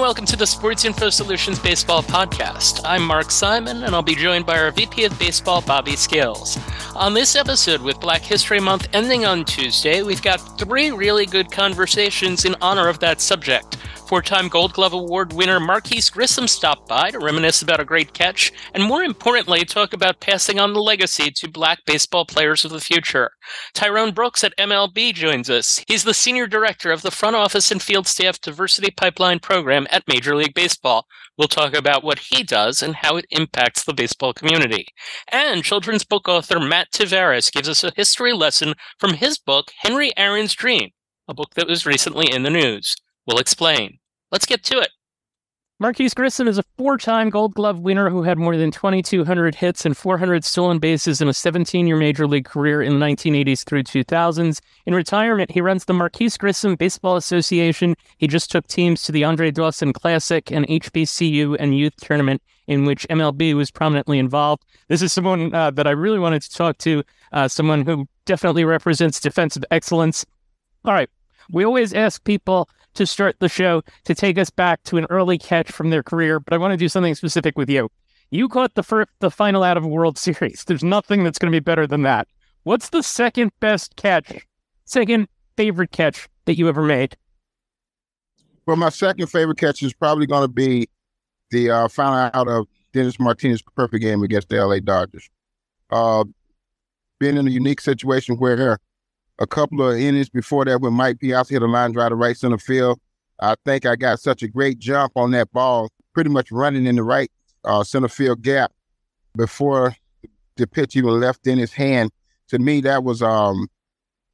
and welcome to the Sports Info Solutions Baseball Podcast. I'm Mark Simon, and I'll be joined by our VP of Baseball, Bobby Scales. On this episode, with Black History Month ending on Tuesday, we've got three really good conversations in honor of that subject. Four time Gold Glove Award winner Marquis Grissom stopped by to reminisce about a great catch, and more importantly, talk about passing on the legacy to black baseball players of the future. Tyrone Brooks at MLB joins us. He's the Senior Director of the Front Office and Field Staff Diversity Pipeline Program at Major League Baseball. We'll talk about what he does and how it impacts the baseball community. And children's book author Matt Tavares gives us a history lesson from his book, Henry Aaron's Dream, a book that was recently in the news. We'll explain. Let's get to it. Marquis Grissom is a four time Gold Glove winner who had more than 2,200 hits and 400 stolen bases in a 17 year major league career in the 1980s through 2000s. In retirement, he runs the Marquis Grissom Baseball Association. He just took teams to the Andre Dawson Classic and HBCU and youth tournament in which MLB was prominently involved. This is someone uh, that I really wanted to talk to, uh, someone who definitely represents defensive excellence. All right. We always ask people to start the show to take us back to an early catch from their career, but I want to do something specific with you. You caught the first, the final out of a World Series. There's nothing that's going to be better than that. What's the second best catch, second favorite catch that you ever made? Well, my second favorite catch is probably going to be the uh, final out of Dennis Martinez's perfect game against the LA Dodgers. Uh, being in a unique situation where a couple of innings before that when Mike Piazza hit a line drive to right center field. I think I got such a great jump on that ball, pretty much running in the right uh, center field gap before the pitch even left in his hand. To me, that was um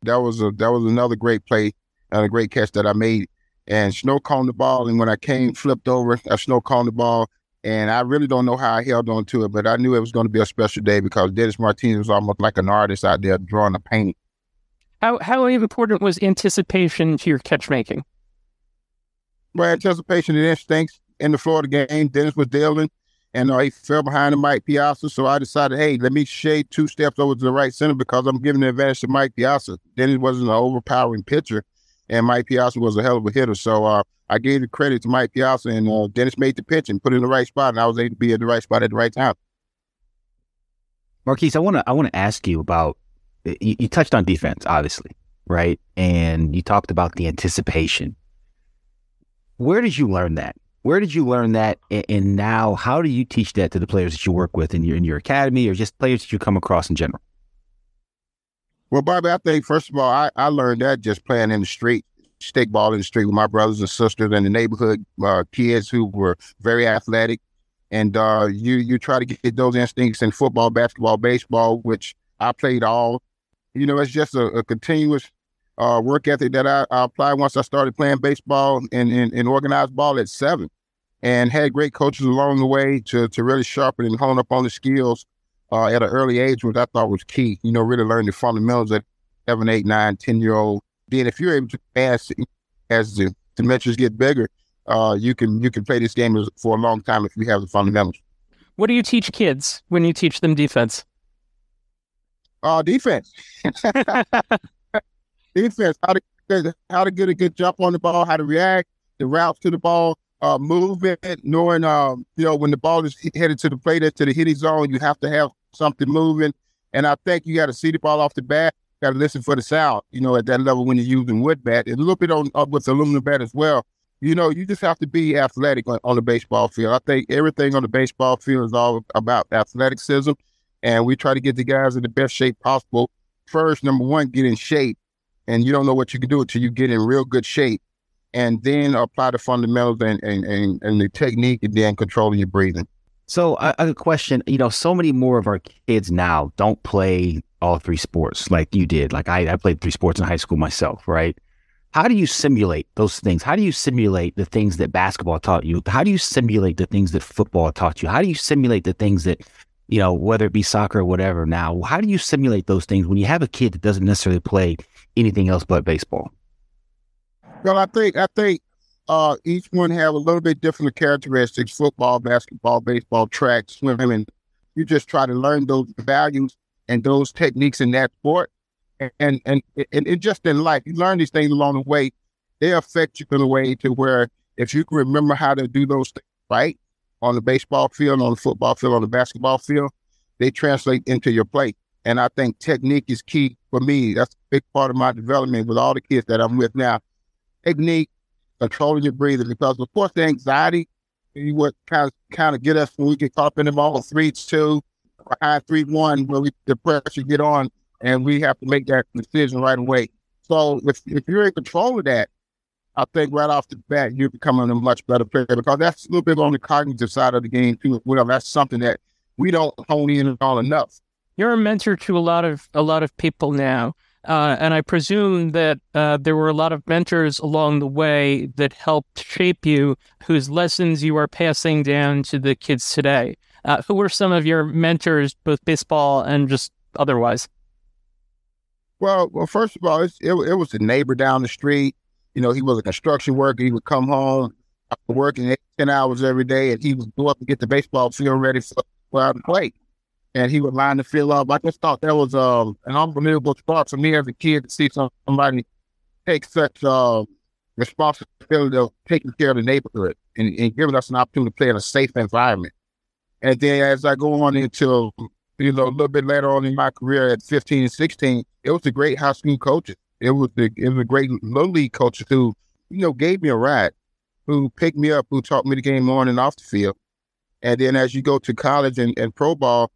that was a that was another great play and a great catch that I made. And Snow caught the ball, and when I came flipped over, I Snow caught the ball, and I really don't know how I held on to it, but I knew it was going to be a special day because Dennis Martinez was almost like an artist out there drawing a painting. How how important was anticipation to your catch making? Well, anticipation and instincts in the Florida game. Dennis was dealing, and uh, he fell behind the Mike Piazza. So I decided, hey, let me shade two steps over to the right center because I'm giving the advantage to Mike Piazza. Dennis wasn't an overpowering pitcher, and Mike Piazza was a hell of a hitter. So uh, I gave the credit to Mike Piazza, and uh, Dennis made the pitch and put it in the right spot, and I was able to be at the right spot at the right time. Marquis, I want to I want to ask you about you, you touched on defense, obviously, right? And you talked about the anticipation. Where did you learn that? Where did you learn that? And now, how do you teach that to the players that you work with in your in your academy, or just players that you come across in general? Well, Bobby, I think first of all, I, I learned that just playing in the street, stick ball in the street with my brothers and sisters and the neighborhood uh, kids who were very athletic, and uh, you you try to get those instincts in football, basketball, baseball, which I played all you know, it's just a, a continuous uh, work ethic that I, I, applied once I started playing baseball and, and, and, organized ball at seven and had great coaches along the way to, to really sharpen and hone up on the skills uh, at an early age, which I thought was key. You know, really learn the fundamentals at seven, eight, nine, 10 year old. Then if you're able to pass as the dimensions get bigger, uh, you can you can play this game for a long time if you have the fundamentals. What do you teach kids when you teach them defense? Uh, defense. defense. How to how to get a good jump on the ball, how to react, the routes to the ball, uh, movement, knowing um, you know, when the ball is headed to the plate to the hitting zone, you have to have something moving. And I think you got to see the ball off the bat. Got to listen for the sound. You know, at that level when you're using wood bat, a little bit on uh, with aluminum bat as well. You know, you just have to be athletic on, on the baseball field. I think everything on the baseball field is all about athleticism and we try to get the guys in the best shape possible. First, number one, get in shape, and you don't know what you can do until you get in real good shape, and then apply the fundamentals and and and, and the technique, and then controlling your breathing. So, I, have a question. You know, so many more of our kids now don't play all three sports like you did. Like I, I played three sports in high school myself, right? How do you simulate those things? How do you simulate the things that basketball taught you? How do you simulate the things that football taught you? How do you simulate the things that you know, whether it be soccer or whatever. Now, how do you simulate those things when you have a kid that doesn't necessarily play anything else but baseball? Well, I think I think uh, each one have a little bit different characteristics: football, basketball, baseball, track, swimming. You just try to learn those values and those techniques in that sport, and and and, and, and just in life, you learn these things along the way. They affect you in a way to where if you can remember how to do those things right on the baseball field, on the football field, on the basketball field, they translate into your play. And I think technique is key for me. That's a big part of my development with all the kids that I'm with now. Technique, controlling your breathing, because of course the anxiety, what kind of kind of get us when we get caught up in the ball three two, behind three one, where we the pressure get on, and we have to make that decision right away. So if if you're in control of that, I think right off the bat you're becoming a much better player because that's a little bit on the cognitive side of the game too. Well, that's something that we don't hone in on enough. You're a mentor to a lot of a lot of people now, uh, and I presume that uh, there were a lot of mentors along the way that helped shape you, whose lessons you are passing down to the kids today. Uh, who were some of your mentors, both baseball and just otherwise? Well, well, first of all, it, it was the neighbor down the street you know, he was a construction worker. He would come home after working eight, 10 hours every day, and he would go up and get the baseball field ready for, for out to play. And he would line the field up. I just thought that was um, an unbelievable spot for me as a kid to see somebody take such uh, responsibility of taking care of the neighborhood and, and giving us an opportunity to play in a safe environment. And then as I go on into, you know, a little bit later on in my career at 15 and 16, it was the great high school coaches it was the it was a great little league coach who, you know, gave me a ride, who picked me up, who taught me the game on and off the field. And then as you go to college and, and pro ball,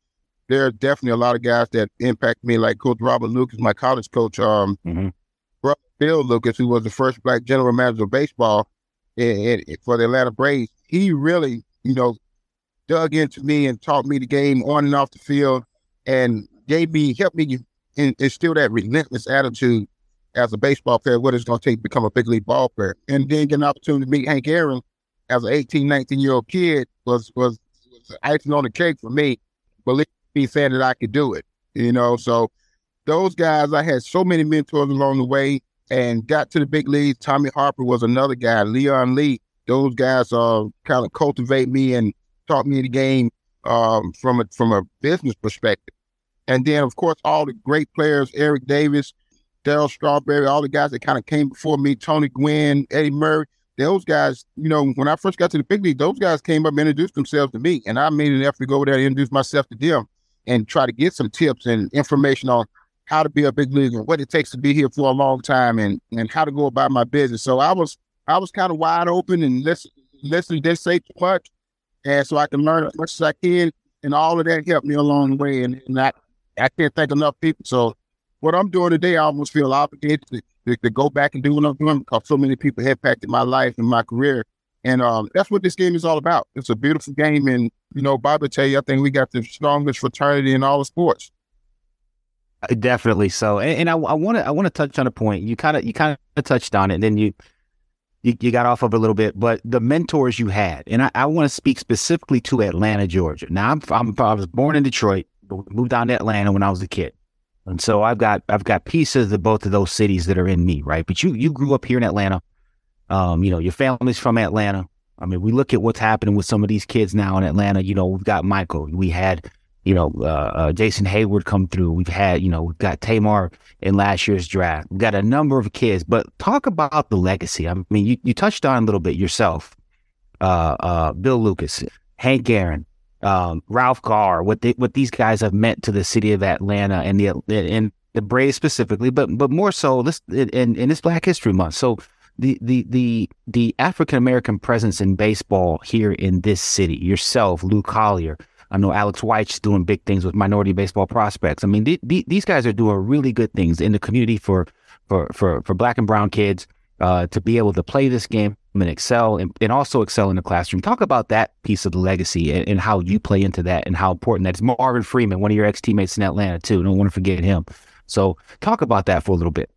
there are definitely a lot of guys that impact me, like Coach Robert Lucas, my college coach, um, mm-hmm. Bill Lucas, who was the first black general manager of baseball in, in, for the Atlanta Braves. He really, you know, dug into me and taught me the game on and off the field and gave me, helped me instill that relentless attitude as a baseball player, what it's going to take to become a big league ball player. And then get an opportunity to meet Hank Aaron as an 18, 19 year old kid was, was, was icing on the cake for me. Believe me, saying that I could do it, you know. So those guys, I had so many mentors along the way and got to the big leagues. Tommy Harper was another guy, Leon Lee. Those guys uh, kind of cultivate me and taught me the game um, from a from a business perspective. And then, of course, all the great players, Eric Davis, Darryl Strawberry, all the guys that kind of came before me, Tony Gwynn, Eddie Murray, those guys, you know, when I first got to the big league, those guys came up and introduced themselves to me. And I made an effort to go over there and introduce myself to them and try to get some tips and information on how to be a big leaguer, what it takes to be here for a long time and and how to go about my business. So I was I was kind of wide open and listen listen didn't say much. And so I can learn as much as I can. And all of that helped me along the way. And, and I, I can't thank enough people. So what I'm doing today, I almost feel obligated to, to, to, go back and do what I'm doing because so many people have impacted my life and my career. And um, that's what this game is all about. It's a beautiful game. And, you know, Bob tell you, I think we got the strongest fraternity in all the sports. Uh, definitely so. And, and I want to I want to touch on a point. You kind of you kind of touched on it, and then you, you, you got off of a little bit. But the mentors you had, and I, I want to speak specifically to Atlanta, Georgia. Now I'm, I'm I was born in Detroit, but moved down to Atlanta when I was a kid. And so I've got I've got pieces of both of those cities that are in me, right? But you you grew up here in Atlanta. Um, you know, your family's from Atlanta. I mean, we look at what's happening with some of these kids now in Atlanta. You know, we've got Michael. We had, you know, uh, uh, Jason Heyward come through. We've had, you know, we've got Tamar in last year's draft. We've got a number of kids. But talk about the legacy. I mean, you, you touched on a little bit yourself. Uh, uh, Bill Lucas, Hank Aaron, um, Ralph Garr, what they, what these guys have meant to the city of Atlanta and the and the Braves specifically, but but more so this in in this Black History Month. So the the the the African American presence in baseball here in this city, yourself, Lou Collier. I know Alex White's doing big things with minority baseball prospects. I mean, the, the, these guys are doing really good things in the community for for for for black and brown kids uh, to be able to play this game and excel and, and, also excel in the classroom. Talk about that piece of the legacy and, and, how you play into that and how important that is. Marvin Freeman, one of your ex teammates in Atlanta, too. Don't want to forget him. So talk about that for a little bit.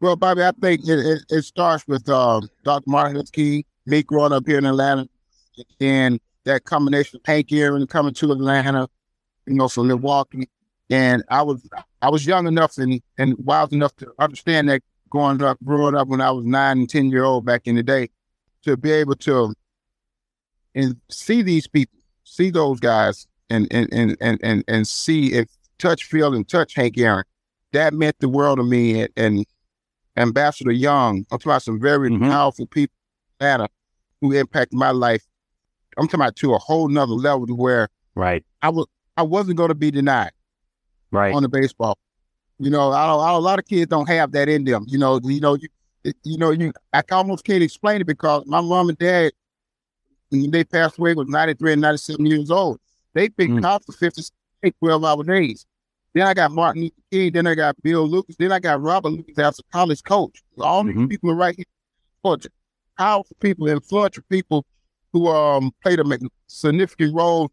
Well, Bobby, I think it, it, it starts with um, Dr. Martin Luther King, me growing up here in Atlanta, and that combination of Hank Aaron coming to Atlanta, you know, from Milwaukee. And I was I was young enough and, and wise enough to understand that growing up, growing up when I was nine and ten year old back in the day, to be able to and see these people, see those guys, and and and and and, and see if touch, feel, and touch Hank Aaron, that meant the world to me. And, and Ambassador Young, I'm talking about some very mm-hmm. powerful people Atlanta who impacted my life. I'm talking about to a whole nother level to where right. I was I wasn't going to be denied right on the baseball. You know, I, I, a lot of kids don't have that in them. You know, you know, you, you know, you I almost can't explain it because my mom and dad, when they passed away, was 93 and 97 years old. They picked mm. for 50, 12 hour days. Then I got Martin Luther King. Then I got Bill Lucas. Then I got Robert Lucas as a college coach. All mm-hmm. these people are right here. Powerful people, influential people who um played a significant role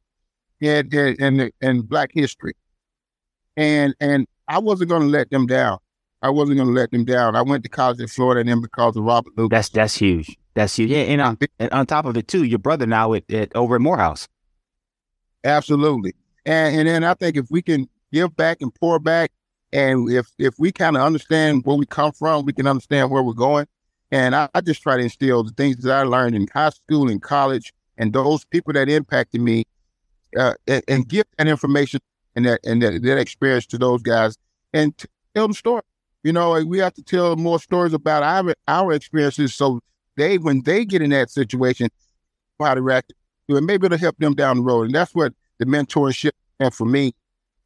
in in, in, in Black history. And and I wasn't going to let them down. I wasn't going to let them down. I went to college in Florida, and then because of Robert Lucas. That's that's huge. That's huge. Yeah, and on, and on top of it too, your brother now at, at over at Morehouse. Absolutely, and and then I think if we can give back and pour back, and if if we kind of understand where we come from, we can understand where we're going. And I, I, just try to instill the things that I learned in high school and college, and those people that impacted me, uh, and, and, give that information and that and that, that experience to those guys, and tell them story. You know, we have to tell more stories about our our experiences, so they when they get in that situation, how to react to it. Maybe it'll help them down the road, and that's what the mentorship and for me,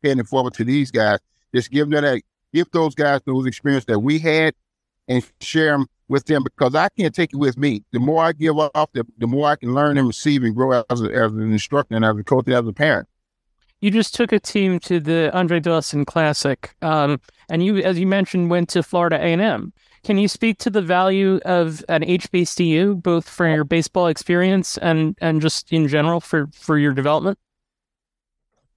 paying forward to these guys, just give them that, give those guys those experiences that we had, and share them with them because I can't take it with me. The more I give off, the, the more I can learn and receive and grow as, a, as an instructor and as a coach and as a parent. You just took a team to the Andre Dawson Classic, um, and you, as you mentioned, went to Florida A&M. Can you speak to the value of an HBCU, both for your baseball experience and and just in general for for your development?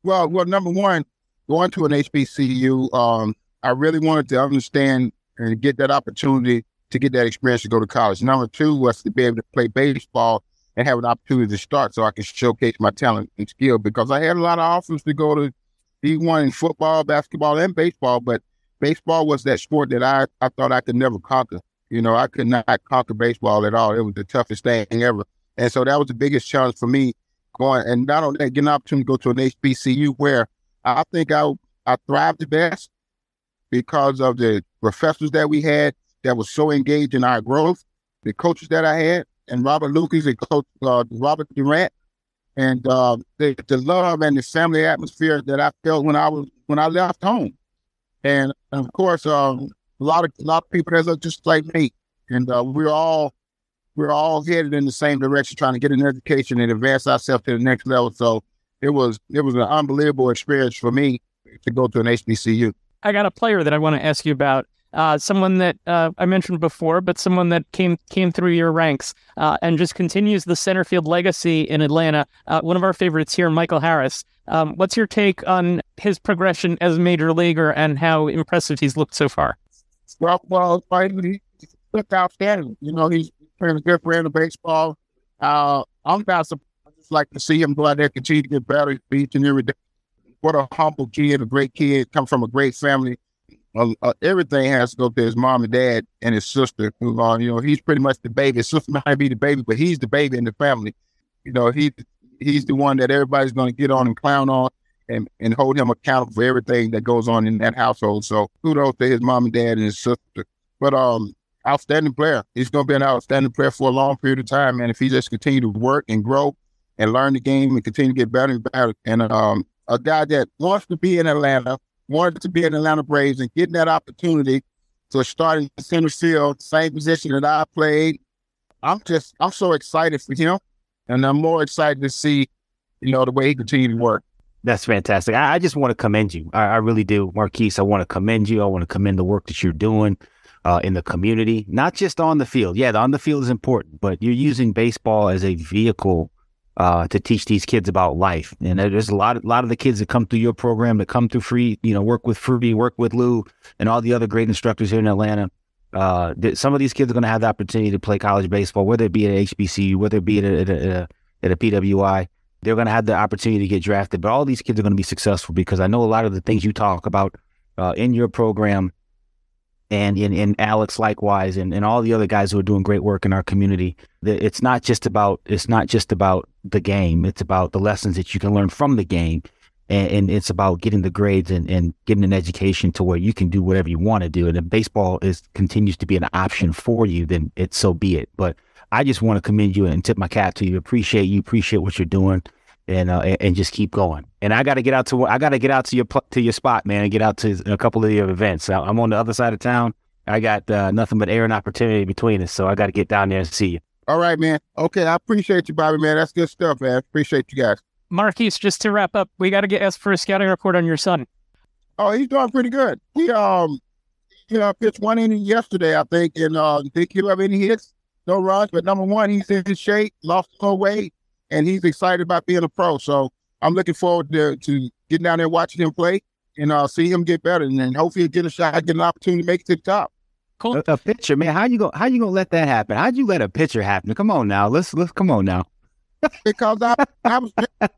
Well, well, number one, going to an HBCU, um, I really wanted to understand and get that opportunity to get that experience to go to college. Number two was to be able to play baseball and have an opportunity to start so I can showcase my talent and skill because I had a lot of offers to go to D1 in football, basketball, and baseball, but baseball was that sport that I, I thought I could never conquer. You know, I could not conquer baseball at all. It was the toughest thing ever. And so that was the biggest challenge for me going and not only getting an opportunity to go to an HBCU where I think I I thrived the best because of the professors that we had that was so engaged in our growth, the coaches that I had, and Robert Lucas and Coach uh, Robert Durant, and uh, the, the love and the family atmosphere that I felt when I was when I left home, and of course, um, a lot of a lot of people that look just like me, and uh, we're all we're all headed in the same direction, trying to get an education and advance ourselves to the next level. So it was it was an unbelievable experience for me to go to an HBCU. I got a player that I want to ask you about uh, someone that uh, I mentioned before, but someone that came came through your ranks uh, and just continues the center field legacy in Atlanta. Uh, one of our favorites here, Michael Harris. Um, what's your take on his progression as a major leaguer and how impressive he's looked so far? Well, well, he looked outstanding. You know, he's playing a good brand of baseball. Uh, I'm about to just like to see him go out there, continue to get better each and every day. What a humble kid, a great kid, come from a great family uh, uh, everything has to go to his mom and dad and his sister. Who, uh, you know, he's pretty much the baby. His sister might be the baby, but he's the baby in the family. You know, he he's the one that everybody's going to get on and clown on and, and hold him accountable for everything that goes on in that household. So kudos to his mom and dad and his sister. But um, outstanding player. He's going to be an outstanding player for a long period of time, man. If he just continue to work and grow and learn the game and continue to get better and better, and um, a guy that wants to be in Atlanta wanted to be in Atlanta Braves and getting that opportunity to start in center field, same position that I played. I'm just, I'm so excited for him. And I'm more excited to see, you know, the way he continues to work. That's fantastic. I, I just want to commend you. I, I, really do, Marquis. I want to commend you. I want to commend the work that you're doing uh, in the community, not just on the field. Yeah, the on the field is important, but you're using baseball as a vehicle uh, to teach these kids about life. And there's a lot, a lot of the kids that come through your program that come through free, you know, work with Fruity, work with Lou, and all the other great instructors here in Atlanta. Uh, some of these kids are going to have the opportunity to play college baseball, whether it be at HBCU, whether it be at a, at a, at a PWI. They're going to have the opportunity to get drafted, but all these kids are going to be successful because I know a lot of the things you talk about uh, in your program and in, in Alex likewise and, and all the other guys who are doing great work in our community. It's not just about it's not just about the game. It's about the lessons that you can learn from the game. And, and it's about getting the grades and, and getting an education to where you can do whatever you want to do. And if baseball is continues to be an option for you, then it's so be it. But I just want to commend you and tip my cap to you. Appreciate you. Appreciate what you're doing. And, uh, and just keep going. And I got to get out to I got to get out to your to your spot, man, and get out to a couple of your events. I'm on the other side of town. I got uh, nothing but air and opportunity between us, so I got to get down there and see you. All right, man. Okay, I appreciate you, Bobby, man. That's good stuff, man. Appreciate you guys. Marquis, just to wrap up, we got to get asked for a scouting report on your son. Oh, he's doing pretty good. He um, you know, pitched one inning yesterday, I think, and uh, did he have any hits, no runs. But number one, he's in shape, lost no weight, and he's excited about being a pro. So I'm looking forward to, to getting down there watching him play and uh, see him get better, and then hopefully get a shot, get an opportunity to make it to the top. Cool. A, a pitcher, man. How you go? How you gonna let that happen? How'd you let a pitcher happen? Come on now. Let's let's come on now. because I, I was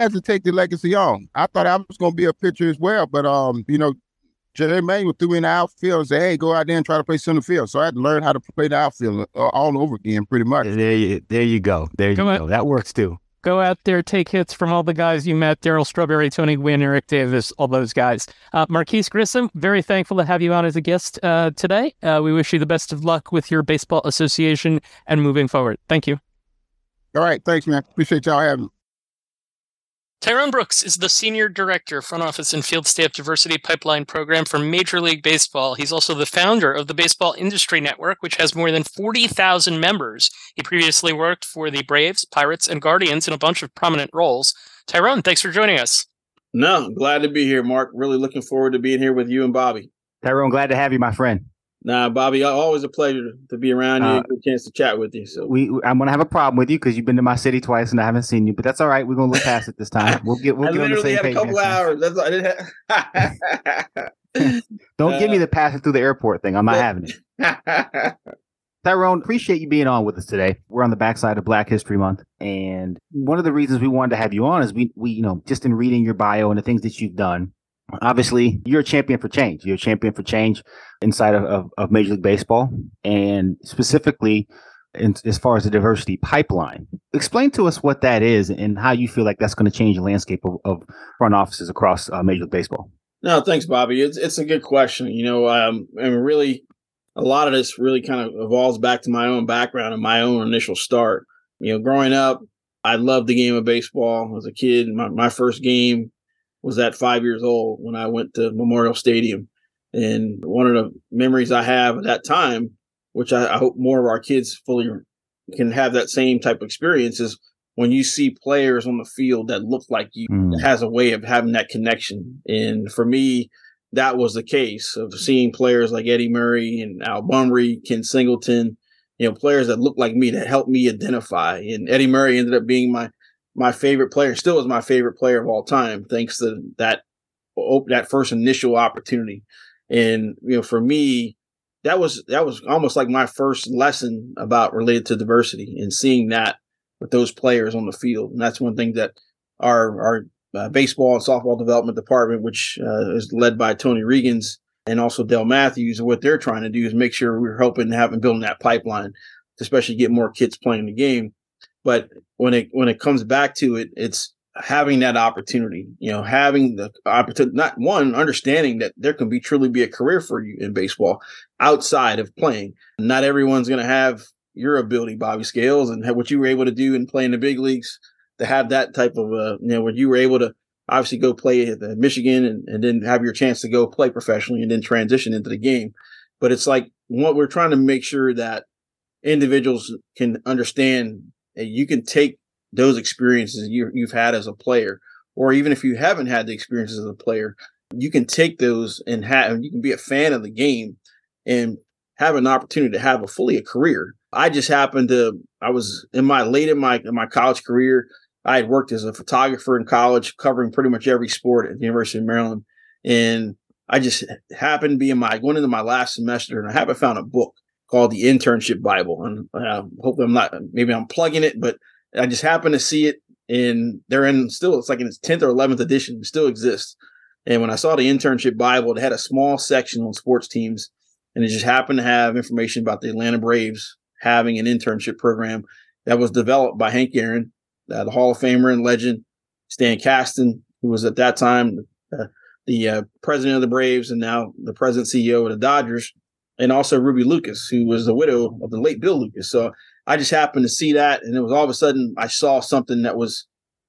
has to take the legacy on. I thought I was going to be a pitcher as well, but um, you know, Jerry Manuel threw me in the outfield and said, "Hey, go out there and try to play center field." So I had to learn how to play the outfield uh, all over again, pretty much. There you, there you go. There you go. That works too. Go out there, take hits from all the guys you met: Darryl Strawberry, Tony Gwynn, Eric Davis, all those guys. Uh, Marquis Grissom, very thankful to have you on as a guest uh, today. Uh, we wish you the best of luck with your baseball association and moving forward. Thank you. All right, thanks, man. Appreciate y'all having me. Tyrone Brooks is the Senior Director, Front Office and Field Staff Diversity Pipeline Program for Major League Baseball. He's also the founder of the Baseball Industry Network, which has more than 40,000 members. He previously worked for the Braves, Pirates, and Guardians in a bunch of prominent roles. Tyrone, thanks for joining us. No, glad to be here, Mark. Really looking forward to being here with you and Bobby. Tyrone, glad to have you, my friend. Nah, Bobby, always a pleasure to be around you. Uh, good chance to chat with you. So we, I'm gonna have a problem with you because you've been to my city twice and I haven't seen you, but that's all right. We're gonna look past it this time. We'll get. We'll I get on the same page. a couple hours. That's I didn't have... Don't uh, give me the passing through the airport thing. I'm not having it. Tyrone, appreciate you being on with us today. We're on the backside of Black History Month, and one of the reasons we wanted to have you on is we, we, you know, just in reading your bio and the things that you've done, obviously you're a champion for change. You're a champion for change inside of, of, of Major League Baseball and specifically in, as far as the diversity pipeline. Explain to us what that is and how you feel like that's going to change the landscape of, of front offices across uh, Major League Baseball. No, thanks, Bobby. It's, it's a good question. You know, um, and really, a lot of this really kind of evolves back to my own background and my own initial start. You know, growing up, I loved the game of baseball as a kid. My, my first game was at five years old when I went to Memorial Stadium. And one of the memories I have at that time, which I, I hope more of our kids fully can have that same type of experience, is when you see players on the field that look like you, mm. has a way of having that connection. And for me, that was the case of seeing players like Eddie Murray and Al Bumbry, Ken Singleton, you know, players that looked like me that helped me identify. And Eddie Murray ended up being my my favorite player, still is my favorite player of all time, thanks to that that first initial opportunity. And you know, for me, that was that was almost like my first lesson about related to diversity and seeing that with those players on the field. And that's one thing that our our uh, baseball and softball development department, which uh, is led by Tony Reagins and also Del Matthews, what they're trying to do is make sure we're helping have and building that pipeline, especially get more kids playing the game. But when it when it comes back to it, it's having that opportunity, you know, having the opportunity, not one, understanding that there can be truly be a career for you in baseball outside of playing. Not everyone's going to have your ability, Bobby Scales, and what you were able to do in playing the big leagues to have that type of, uh, you know, when you were able to obviously go play at Michigan and, and then have your chance to go play professionally and then transition into the game. But it's like what we're trying to make sure that individuals can understand you can take those experiences you, you've had as a player, or even if you haven't had the experiences as a player, you can take those and have you can be a fan of the game and have an opportunity to have a fully a career. I just happened to I was in my late in my in my college career. I had worked as a photographer in college, covering pretty much every sport at the University of Maryland, and I just happened to be in my going into my last semester, and I haven't found a book called the Internship Bible, and uh, hopefully I'm not maybe I'm plugging it, but I just happened to see it and they're in still it's like in its 10th or 11th edition, it still exists. And when I saw the Internship Bible, it had a small section on sports teams, and it just happened to have information about the Atlanta Braves having an internship program that was developed by Hank Aaron, uh, the Hall of Famer and legend, Stan Kasten, who was at that time uh, the uh, president of the Braves and now the president CEO of the Dodgers and also Ruby Lucas, who was the widow of the late Bill Lucas. So I just happened to see that, and it was all of a sudden I saw something that was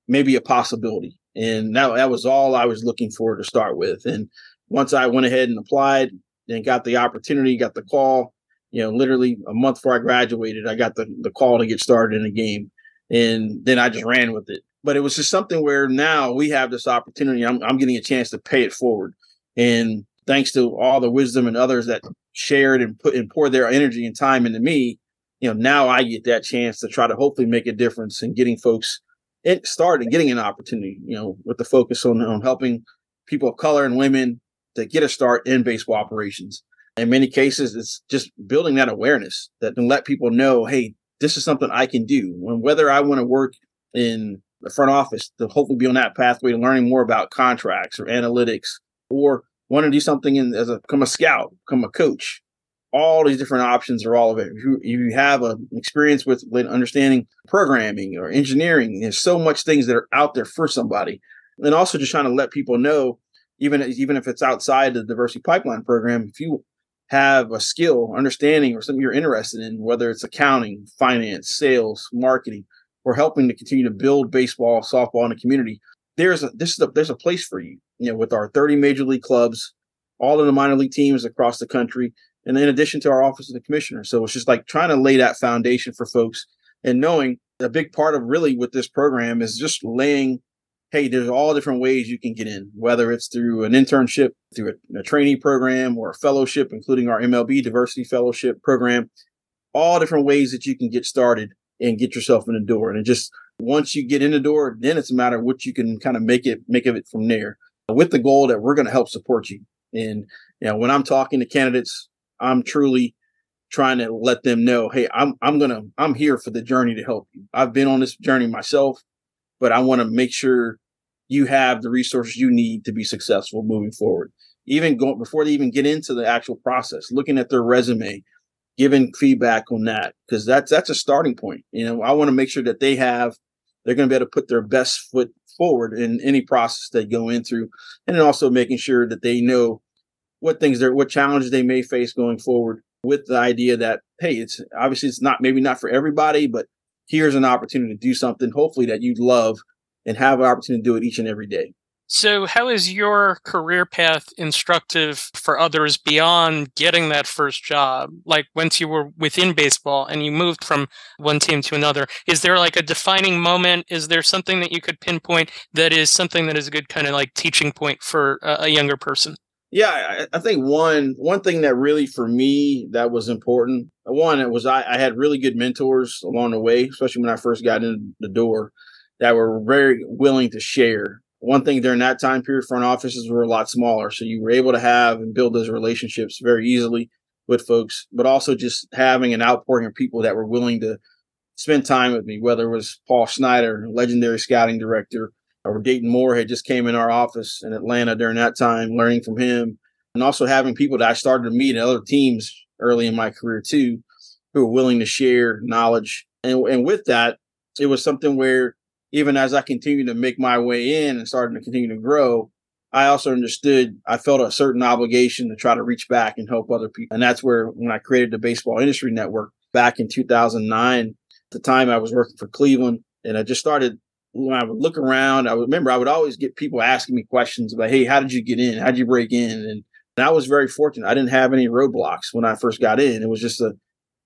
maybe a possibility, and that that was all I was looking for to start with. And once I went ahead and applied and got the opportunity, got the call, you know, literally a month before I graduated, I got the the call to get started in a game, and then I just ran with it. But it was just something where now we have this opportunity. I'm I'm getting a chance to pay it forward, and thanks to all the wisdom and others that shared and put and poured their energy and time into me, you know, now I get that chance to try to hopefully make a difference in getting folks it started getting an opportunity, you know, with the focus on, on helping people of color and women to get a start in baseball operations. In many cases, it's just building that awareness that can let people know, hey, this is something I can do. When whether I want to work in the front office to hopefully be on that pathway to learning more about contracts or analytics, or want to do something in as a become a scout, become a coach. All these different options are all of it. If you, if you have an experience with understanding programming or engineering, there's so much things that are out there for somebody. And also just trying to let people know, even even if it's outside the diversity pipeline program, if you have a skill, understanding, or something you're interested in, whether it's accounting, finance, sales, marketing, or helping to continue to build baseball, softball in the community, there's a this is a there's a place for you. You know, with our 30 major league clubs, all of the minor league teams across the country, and in addition to our office of the commissioner. So it's just like trying to lay that foundation for folks and knowing a big part of really with this program is just laying hey, there's all different ways you can get in, whether it's through an internship, through a, a, trainee program, or a fellowship, including our MLB Diversity Fellowship program. All different ways that you can get started and get yourself in the door. And it just once you get in the door, then it's a matter of what you can kind of make it make of it from there, with the goal that we're going to help support you. And you know, when I'm talking to candidates, I'm truly trying to let them know, hey, I'm I'm gonna I'm here for the journey to help you. I've been on this journey myself, but I want to make sure you have the resources you need to be successful moving forward. Even going before they even get into the actual process, looking at their resume, giving feedback on that because that's that's a starting point. You know, I want to make sure that they have they're going to be able to put their best foot forward in any process they go in through, and then also making sure that they know what things they're what challenges they may face going forward with the idea that hey, it's obviously it's not maybe not for everybody, but here's an opportunity to do something hopefully that you love and have an opportunity to do it each and every day. So, how is your career path instructive for others beyond getting that first job? Like, once you were within baseball and you moved from one team to another, is there like a defining moment? Is there something that you could pinpoint that is something that is a good kind of like teaching point for a, younger person? Yeah, I, think one one thing that really for me that was important. One, it was I, I had really good mentors along the way, especially when I first got in the door, that were very willing to share one thing during that time period, front offices were a lot smaller. So you were able to have and build those relationships very easily with folks, but also just having an outpouring of people that were willing to spend time with me, whether it was Paul Snyder, legendary scouting director, or Dayton Moore had just came in our office in Atlanta during that time, learning from him, and also having people that I started to meet at other teams early in my career too, who were willing to share knowledge. And, and with that, it was something where even as I continued to make my way in and starting to continue to grow, I also understood I felt a certain obligation to try to reach back and help other people. And that's where when I created the Baseball Industry Network back in 2009, at the time I was working for Cleveland and I just started when I would look around, I would remember I would always get people asking me questions about, Hey, how did you get in? How did you break in? And, and I was very fortunate. I didn't have any roadblocks when I first got in. It was just a,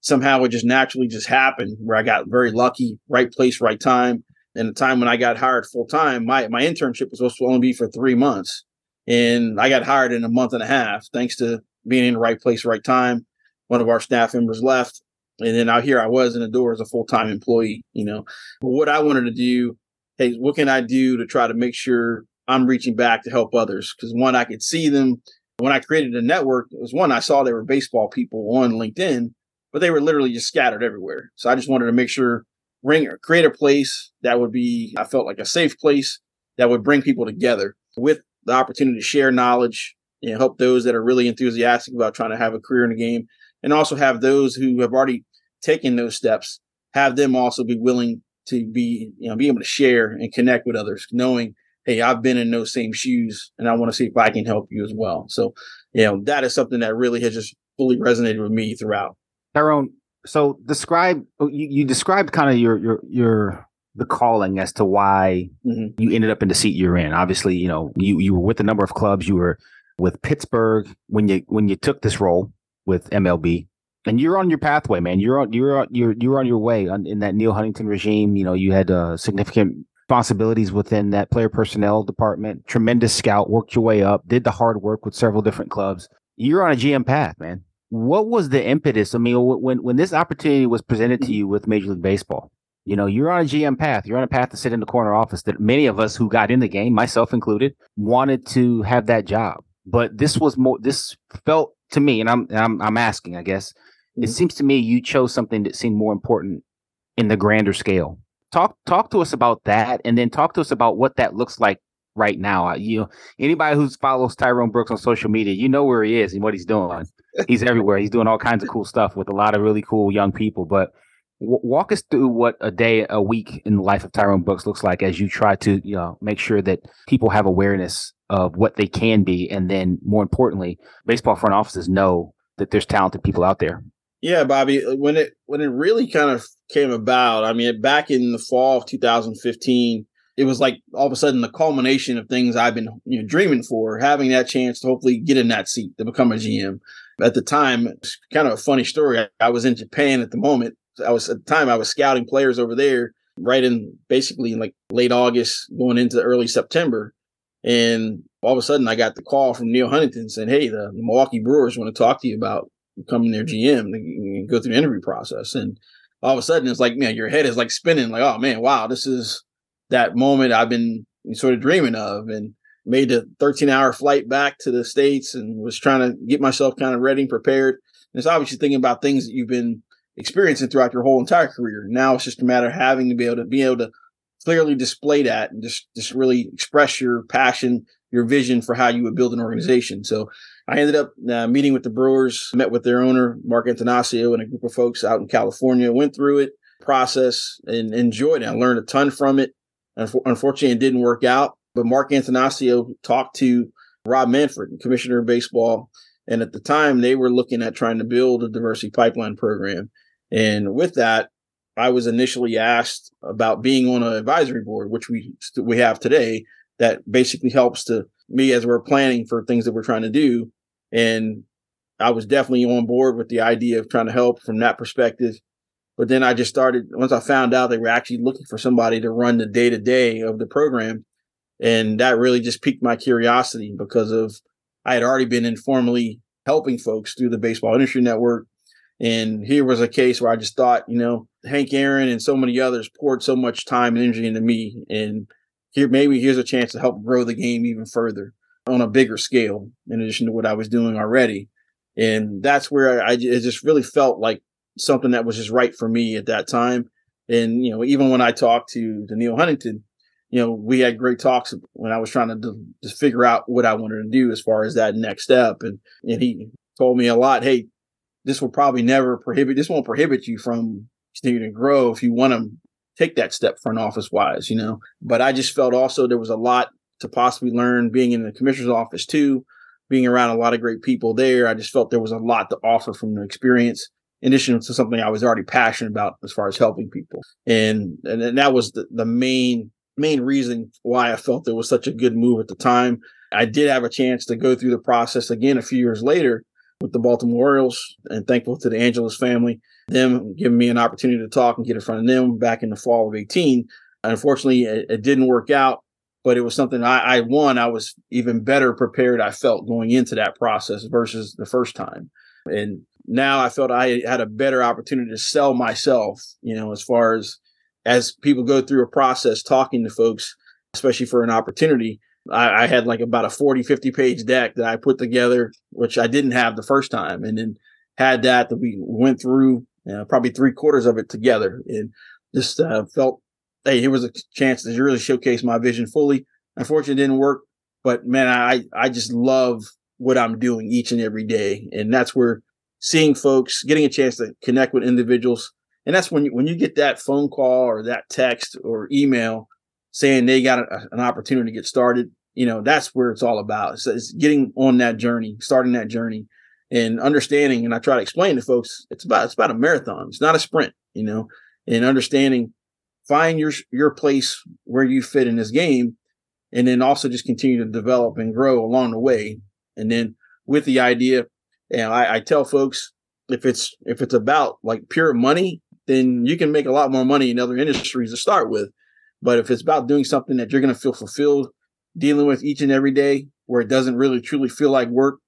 somehow it just naturally just happened where I got very lucky, right place, right time and the time when I got hired full time, my my internship was supposed to only be for three months, and I got hired in a month and a half thanks to being in the right place, right time. One of our staff members left, and then out here I was in the door as a full time employee. You know, but what I wanted to do, hey, what can I do to try to make sure I'm reaching back to help others? Because one, I could see them when I created a network. It was one I saw they were baseball people on LinkedIn, but they were literally just scattered everywhere. So I just wanted to make sure bring or create a place that would be, I felt like a safe place that would bring people together with the opportunity to share knowledge and help those that are really enthusiastic about trying to have a career in the game and also have those who have already taken those steps have them also be willing to be you know be able to share and connect with others knowing hey i've been in those same shoes and i want to see if i can help you as well so you know that is something that really has just fully resonated with me throughout. Tyrone, so describe oh, you, you described kind of your your your the calling as to why mm-hmm. you ended up in the seat you're in. Obviously, you know, you you were with a number of clubs. You were with Pittsburgh when you when you took this role with MLB, and you're on your pathway, man. You're on you're on you're you're on your way on, in that Neal Huntington regime. You know, you had uh, significant responsibilities within that player personnel department. Tremendous scout, worked your way up, did the hard work with several different clubs. You're on a GM path, man. What was the impetus? I mean, when when this opportunity was presented to you with Major League Baseball, you know, you're on a GM path. You're on a path to sit in the corner office that many of us who got in the game, myself included, wanted to have that job. But this was more. This felt to me, and I'm I'm, I'm asking, I guess, it mm-hmm. seems to me you chose something that seemed more important in the grander scale. Talk talk to us about that, and then talk to us about what that looks like right now. You know, anybody who follows Tyrone Brooks on social media, you know where he is and what he's doing. he's everywhere. He's doing all kinds of cool stuff with a lot of really cool young people. But w- walk us through what a day, a week in the life of Tyrone Brooks looks like as you try to, you know, make sure that people have awareness of what they can be, and then more importantly, baseball front offices know that there's talented people out there. Yeah, Bobby. Uh, when it when it really kind of came about, I mean, back in the fall of 2015, it was like all of a sudden the culmination of things I've been you know, dreaming for, having that chance to hopefully get in that seat to become a GM. At the time, it's kind of a funny story. I, I was in Japan at the moment. I was at the time I was scouting players over there, right in basically in like late August, going into early September, and all of a sudden I got the call from Neal Huntington saying, "Hey, the Milwaukee Brewers want to talk to you about becoming their GM and go through the interview process. And all of a sudden, it's like, man, your head is like spinning, like, oh man, wow, this is that moment I've been sort of dreaming of. And made the 13 hour flight back to the States and was trying to get myself kind of ready and prepared. And it's obviously thinking about things that you've been experiencing throughout your whole entire career. Now it's just a matter of having to be able to be able to clearly display that and just just really express your passion, your vision for how you would build an organization. So I ended up uh, meeting with the Brewers, met with their owner, Mark Attanasio, and a group of folks out in California, went through it, process, and enjoyed it. I learned a ton from it. Unfortunately, it didn't work out, but Mark Attanasio talked to Rob Manfred, Commissioner of Baseball. And at the time, they were looking at trying to build a diversity pipeline program. And with that, I was initially asked about being on an advisory board, which we we have today, that basically helps to me as we're planning for things that we're trying to do. And I was definitely on board with the idea of trying to help from that perspective. But then I just started, once I found out they were actually looking for somebody to run the day to day of the program. And that really just piqued my curiosity because of, I had already been informally helping folks through the baseball industry network. And here was a case where I just thought, you know, Hank Aaron and so many others poured so much time and energy into me. And here maybe here's a chance to help grow the game even further on a bigger scale in addition to what I was doing already. And that's where I, it just really felt like something that was just right for me at that time. And, you know, even when I talked to, to Neal Huntington, you know, we had great talks when I was trying to just figure out what I wanted to do as far as that next step. And, and he told me a lot, Hey, this will probably never prohibit, this won't prohibit you from continuing to grow if you want to take that step front office wise, you know. But I just felt also there was a lot to possibly learn being in the commissioner's office too, being around a lot of great people there. I just felt there was a lot to offer from the experience, in addition to something I was already passionate about as far as helping people. And and, and that was the, the main main reason why I felt it was such a good move at the time. I did have a chance to go through the process again a few years later with the Baltimore Orioles and thankful to the Angelos family, them giving me an opportunity to talk and get in front of them back in the fall of 18. Unfortunately, it, it didn't work out, but it was something I, I won. I was even better prepared, I felt, going into that process versus the first time. And now I felt I had a better opportunity to sell myself, you know, as far as as people go through a process talking to folks, especially for an opportunity, I, I, had like about a 40, 50 page deck that I put together, which I didn't have the first time. And then had that that we went through uh, probably three quarters of it together and just uh, felt, hey, here was a chance to really showcase my vision fully. Unfortunately, didn't work, but man, I, I just love what I'm doing each and every day. And that's where seeing folks, getting a chance to connect with individuals. And that's when you, when you get that phone call or that text or email saying they got a, an opportunity to get started, you know, that's where it's all about. It's, it's, getting on that journey, starting that journey. and understanding. And I try to explain to folks, it's about it's about a marathon. It's not a sprint, you know. And understanding, find your your place where you fit in this game, and then also just continue to develop and grow along the way. And then with the idea, and I, I tell folks, if it's if it's about like pure money, then you can make a lot more money in other industries to start with. But if it's about doing something that you're going to feel fulfilled dealing with each and every day, where it doesn't really truly feel like work,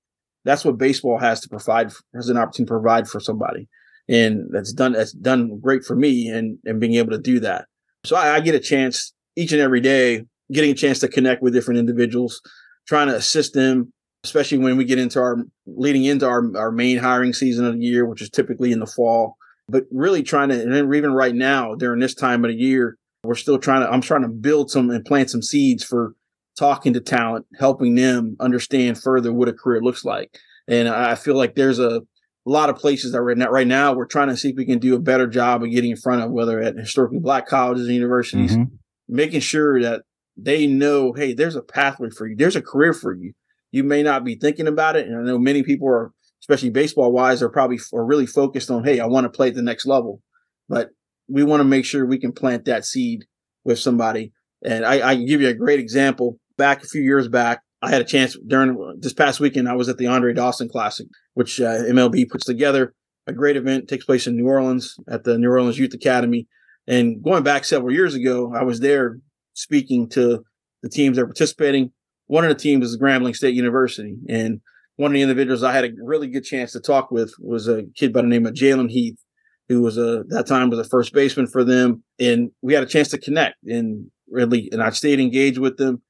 that's what baseball has to provide has an opportunity to provide for somebody. And that's done that's done great for me and and being able to do that. So I, I get a chance each and every day, getting a chance to connect with different individuals, trying to assist them, especially when we get into our leading into our, our main hiring season of the year, which is typically in the fall. But really trying to, and even right now during this time of the year, we're still trying to, I'm trying to build some and plant some seeds for talking to talent, helping them understand further what a career looks like. And I feel like there's a, lot of places that right now, right now we're trying to see if we can do a better job of getting in front of whether at historically black colleges and universities, mm-hmm. making sure that they know, hey, there's a pathway for you, there's a career for you. You may not be thinking about it, and I know many people are, especially baseball wise, are probably are really focused on, hey, I want to play at the next level, but we want to make sure we can plant that seed with somebody. And I, I can give you a great example. Back a few years back, I had a chance during this past weekend. I was at the Andre Dawson Classic, which uh, MLB puts together. A great event takes place in New Orleans at the New Orleans Youth Academy. And going back several years ago, I was there speaking to the teams that are participating. One of the teams is Grambling State University, and one of the individuals I had a really good chance to talk with was a kid by the name of Jalen Heath, who was a that time was a first baseman for them, and we had a chance to connect and really, and I stayed engaged with them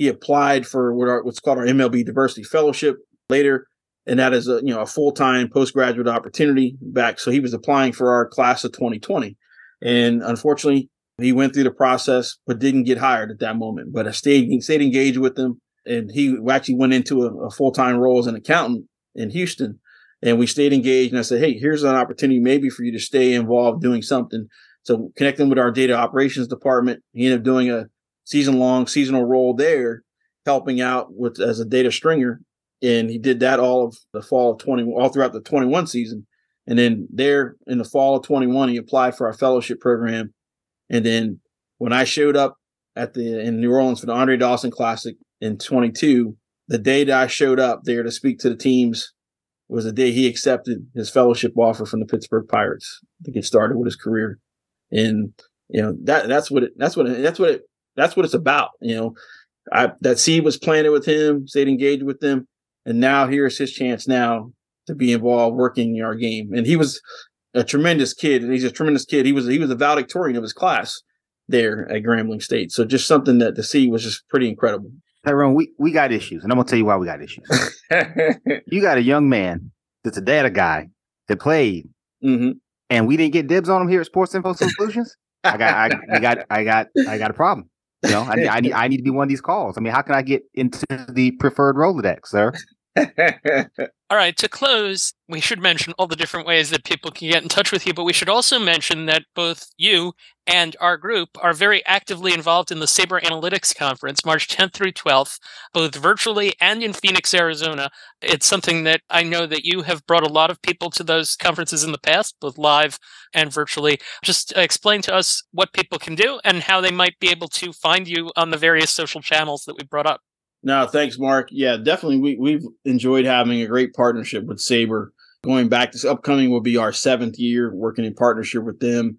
he applied for what our, what's called our MLB Diversity Fellowship later, and that is a you know a full time postgraduate opportunity back. So he was applying for our class of 2020, and unfortunately, he went through the process but didn't get hired at that moment. But I stayed stayed engaged with him, and he actually went into a, a full time role as an accountant in Houston. And we stayed engaged, and I said, "Hey, here's an opportunity maybe for you to stay involved doing something." So connecting with our data operations department, he ended up doing a season long seasonal role there, helping out with as a data stringer. And he did that all of the fall of 20, all throughout the 21 season. And then there in the fall of 21, he applied for our fellowship program. And then when I showed up at the in New Orleans for the Andre Dawson Classic in 22, the day that I showed up there to speak to the teams was the day he accepted his fellowship offer from the Pittsburgh Pirates to get started with his career. And you know that that's what it that's what it, that's what it that's what it's about. You know, I, that seed was planted with him, stayed engaged with them, and now here's his chance now to be involved working in our game. And he was a tremendous kid. and He's a tremendous kid. He was he was the valedictorian of his class there at Grambling State. So just something that to see was just pretty incredible. Tyrone, we, we got issues, and I'm gonna tell you why we got issues. you got a young man that's a data guy that played, mm-hmm. and we didn't get dibs on him here at Sports Info Solutions. I got I, I got I got I got a problem. You know, I, I, need I need to be one of these calls. I mean, how can I get into the preferred Rolodex, sir? all right, to close, we should mention all the different ways that people can get in touch with you, but we should also mention that both you and our group are very actively involved in the SABR Analytics Conference, March 10th through 12th, both virtually and in Phoenix, Arizona. It's something that I know that you have brought a lot of people to those conferences in the past, both live and virtually. Just explain to us what people can do and how they might be able to find you on the various social channels that we brought up. No, thanks, Mark. Yeah, definitely. We we've enjoyed having a great partnership with SABR. Going back, this upcoming will be our seventh year working in partnership with them,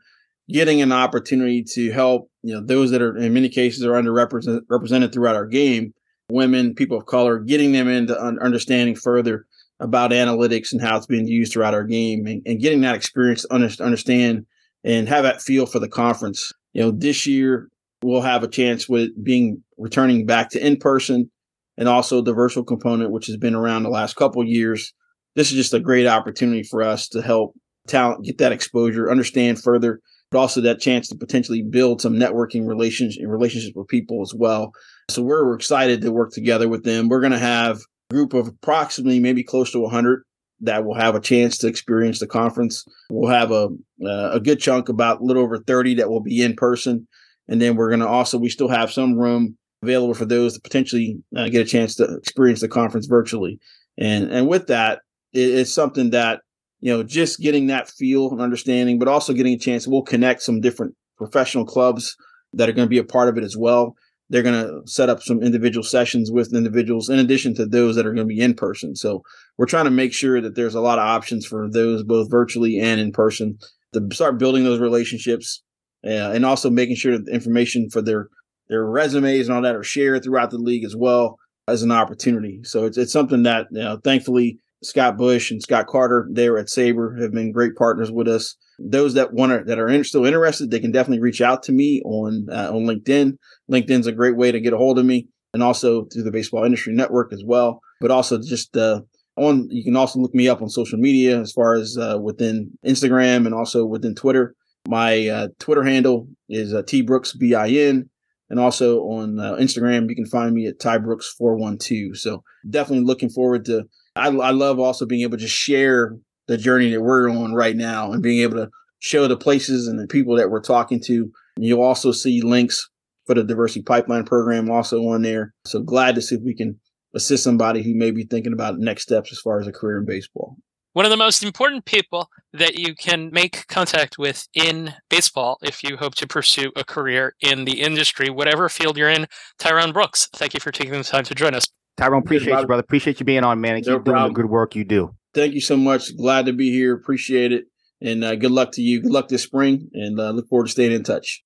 getting an opportunity to help you know those that are in many cases are underrepresented represented throughout our game, women, people of color, getting them into understanding further about analytics and how it's being used throughout our game, and, and getting that experience to understand and have that feel for the conference. You know, this year we'll have a chance with being returning back to in person and also the virtual component, which has been around the last couple years. This is just a great opportunity for us to help talent get that exposure, understand further, but also that chance to potentially build some networking relations and relationships with people as well. So we're excited to work together with them. We're going to have a group of approximately maybe close to 100 that will have a chance to experience the conference. We'll have a a good chunk, about a little over 30 that will be in person and then we're going to also, we still have some room available for those to potentially uh, get a chance to experience the conference virtually. And, and with that, it, it's something that you know just getting that feel and understanding, but also getting a chance. We'll connect some different professional clubs that are going to be a part of it as well. They're going to set up some individual sessions with individuals in addition to those that are going to be in person. So we're trying to make sure that there's a lot of options for those both virtually and in person to start building those relationships uh, and also making sure that the information for their their resumes and all that are shared throughout the league as well as an opportunity. So it's it's something that you know, thankfully Scott Bush and Scott Carter there at SABR have been great partners with us. Those that want to, that are in, still interested, they can definitely reach out to me on uh, on LinkedIn. LinkedIn's a great way to get a hold of me, and also through the Baseball Industry Network as well. But also just uh, on, you can also look me up on social media as far as uh, within Instagram and also within Twitter. My uh, Twitter handle is uh, T Brooks B I N, and also on uh, Instagram you can find me at Ty Brooks four one two. So definitely looking forward to. I, I love also being able to share the journey that we're on right now and being able to show the places and the people that we're talking to. And you'll also see links for the diversity pipeline program also on there. So glad to see if we can assist somebody who may be thinking about next steps as far as a career in baseball. One of the most important people that you can make contact with in baseball if you hope to pursue a career in the industry, whatever field you're in, Tyrone Brooks. Thank you for taking the time to join us. Tyrone, appreciate you, brother. Appreciate you being on, man, and no keep problem. doing the good work you do. Thank you so much. Glad to be here. Appreciate it. And uh, good luck to you. Good luck this spring, and uh, look forward to staying in touch.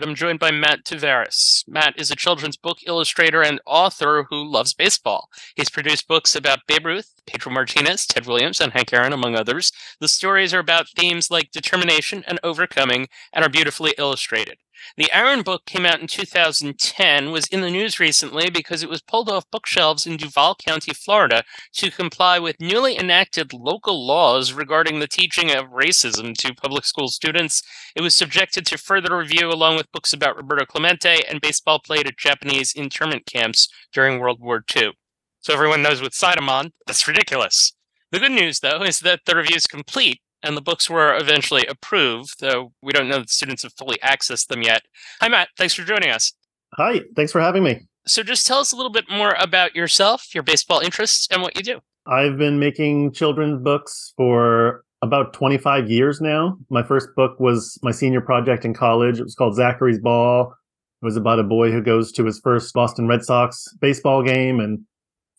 I'm joined by Matt Tavares. Matt is a children's book illustrator and author who loves baseball. He's produced books about Babe Ruth, Pedro Martinez, Ted Williams, and Hank Aaron, among others. The stories are about themes like determination and overcoming and are beautifully illustrated. The Aaron book came out in 2010, was in the news recently because it was pulled off bookshelves in Duval County, Florida, to comply with newly enacted local laws regarding the teaching of racism to public school students. It was subjected to further review along with books about Roberto Clemente and baseball played at Japanese internment camps during World War II. So everyone knows with Sidamon, that's ridiculous. The good news, though, is that the review is complete and the books were eventually approved, though we don't know that students have fully accessed them yet. Hi, Matt. Thanks for joining us. Hi. Thanks for having me. So, just tell us a little bit more about yourself, your baseball interests, and what you do. I've been making children's books for about 25 years now. My first book was my senior project in college. It was called Zachary's Ball. It was about a boy who goes to his first Boston Red Sox baseball game and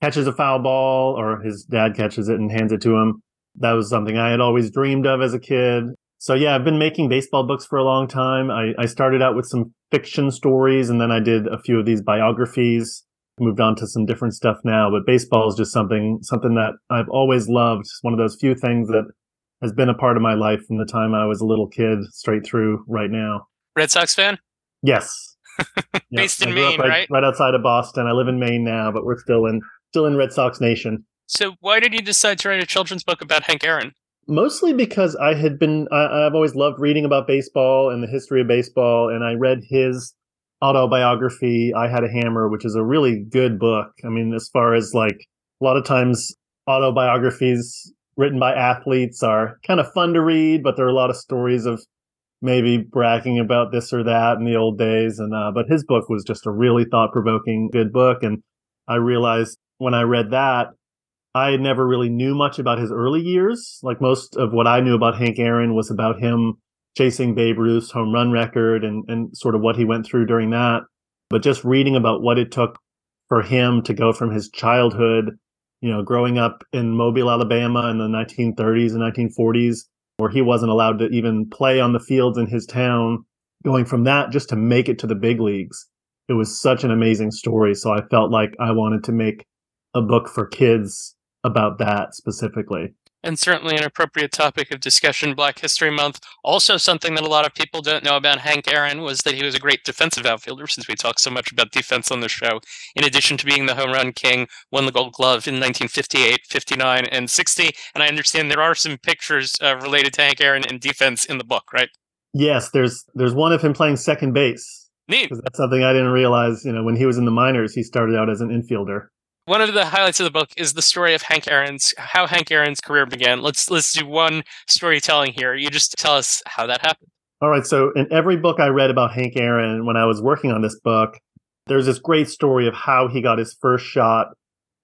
catches a foul ball, or his dad catches it and hands it to him that was something I had always dreamed of as a kid. So yeah, I've been making baseball books for a long time. I, I started out with some fiction stories and then I did a few of these biographies, moved on to some different stuff now, but baseball is just something, something that I've always loved. It's one of those few things that has been a part of my life from the time I was a little kid straight through right now. Red Sox fan? Yes. Based in Maine, right, right? Right outside of Boston. I live in Maine now, but we're still in still in Red Sox Nation. So, why did you decide to write a children's book about Hank Aaron? Mostly because I had been, I, I've always loved reading about baseball and the history of baseball, and I read his autobiography, I Had a Hammer, which is a really good book. I mean, as far as like a lot of times autobiographies written by athletes are kind of fun to read, but there are a lot of stories of maybe bragging about this or that in the old days. And, uh, but his book was just a really thought provoking, good book. And I realized when I read that, I never really knew much about his early years. Like most of what I knew about Hank Aaron was about him chasing Babe Ruth's home run record and, and sort of what he went through during that. But just reading about what it took for him to go from his childhood, you know, growing up in Mobile, Alabama in the 1930s and 1940s, where he wasn't allowed to even play on the fields in his town, going from that just to make it to the big leagues. It was such an amazing story. So I felt like I wanted to make a book for kids about that specifically. And certainly an appropriate topic of discussion Black History Month. Also, something that a lot of people don't know about Hank Aaron was that he was a great defensive outfielder, since we talk so much about defense on the show. In addition to being the home run king, won the Gold Glove in 1958, 59, and 60. And I understand there are some pictures uh, related to Hank Aaron and defense in the book, right? Yes, there's there's one of him playing second base. Neat. That's something I didn't realize. You know, when he was in the minors, he started out as an infielder one of the highlights of the book is the story of Hank Aaron's how Hank Aaron's career began. Let's let's do one storytelling here. You just tell us how that happened. All right. So in every book I read about Hank Aaron when I was working on this book, there's this great story of how he got his first shot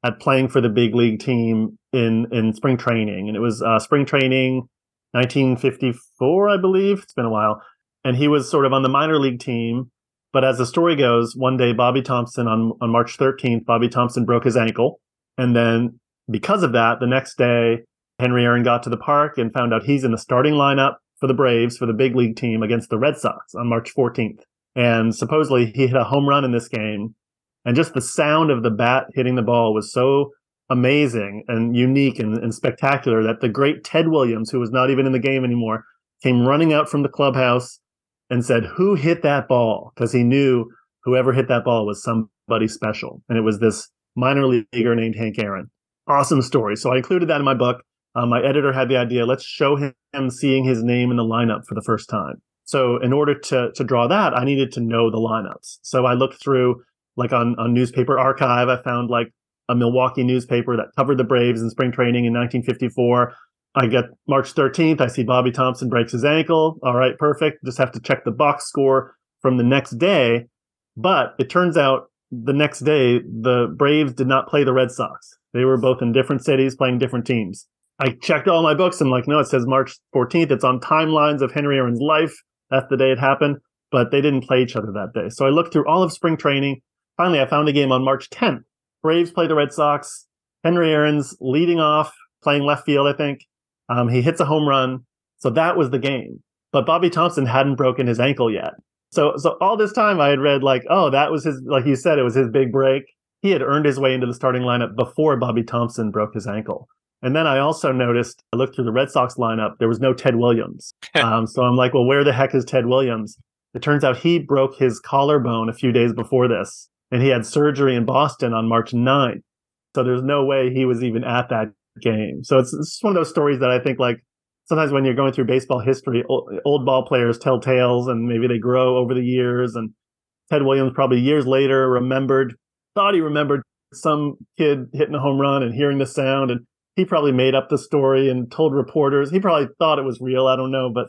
at playing for the big league team in in spring training, and it was uh, spring training 1954, I believe. It's been a while, and he was sort of on the minor league team. But as the story goes, one day Bobby Thomson on on March 13th, Bobby Thomson broke his ankle, and then because of that, the next day Henry Aaron got to the park and found out he's in the starting lineup for the Braves for the big league team against the Red Sox on March 14th. And supposedly he hit a home run in this game. And just the sound of the bat hitting the ball was so amazing and unique and, and spectacular that the great Ted Williams, who was not even in the game anymore, came running out from the clubhouse and said, Who hit that ball? Because he knew whoever hit that ball was somebody special. And it was this minor leaguer named Hank Aaron. Awesome story. So I included that in my book. Um, my editor had the idea let's show him seeing his name in the lineup for the first time. So in order to to draw that, I needed to know the lineups. So I looked through like on on newspaper archive. I found like a Milwaukee newspaper that covered the Braves in spring training in 1954. I get March 13th. I see Bobby Thomson breaks his ankle. All right, perfect. Just have to check the box score from the next day. But it turns out the next day the Braves did not play the Red Sox. They were both in different cities playing different teams. I checked all my books I'm like, no, it says March 14th. It's on timelines of Henry Aaron's life. That's the day it happened, but they didn't play each other that day. So I looked through all of spring training. Finally, I found a game on March 10th. Braves play the Red Sox. Henry Aaron's leading off, playing left field, I think. Um, he hits a home run. So that was the game. But Bobby Thomson hadn't broken his ankle yet. So, so all this time I had read like, oh, that was his, like you said, it was his big break. He had earned his way into the starting lineup before Bobby Thomson broke his ankle. And then I also noticed, I looked through the Red Sox lineup, there was no Ted Williams. um, so I'm like, well, where the heck is Ted Williams? It turns out he broke his collarbone a few days before this, and he had surgery in Boston on March 9th. So there's no way he was even at that game. So it's, it's one of those stories that I think like sometimes when you're going through baseball history, old, old ball players tell tales and maybe they grow over the years. And Ted Williams probably years later remembered, thought he remembered some kid hitting a home run and hearing the sound and he probably made up the story and told reporters. He probably thought it was real. I don't know, but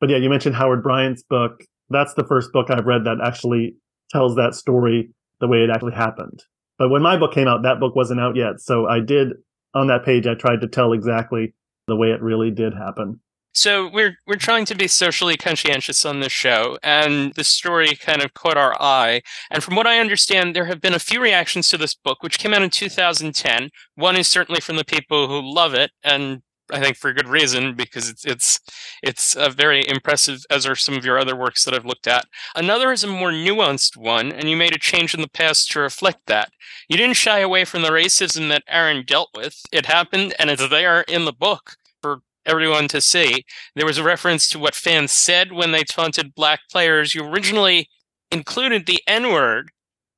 but yeah, you mentioned Howard Bryant's book. That's the first book I've read that actually tells that story the way it actually happened. But when my book came out, that book wasn't out yet. So I did on that page I tried to tell exactly the way it really did happen. So we're we're trying to be socially conscientious on this show, and the story kind of caught our eye. And from what I understand, there have been a few reactions to this book, which came out in 2010. One is certainly from the people who love it, and I think for good reason because it's it's it's a very impressive, as are some of your other works that I've looked at. Another is a more nuanced one, and you made a change in the past to reflect that. You didn't shy away from the racism that Aaron dealt with. It happened, and it's there in the book for everyone to see. There was a reference to what fans said when they taunted black players. You originally included the N word,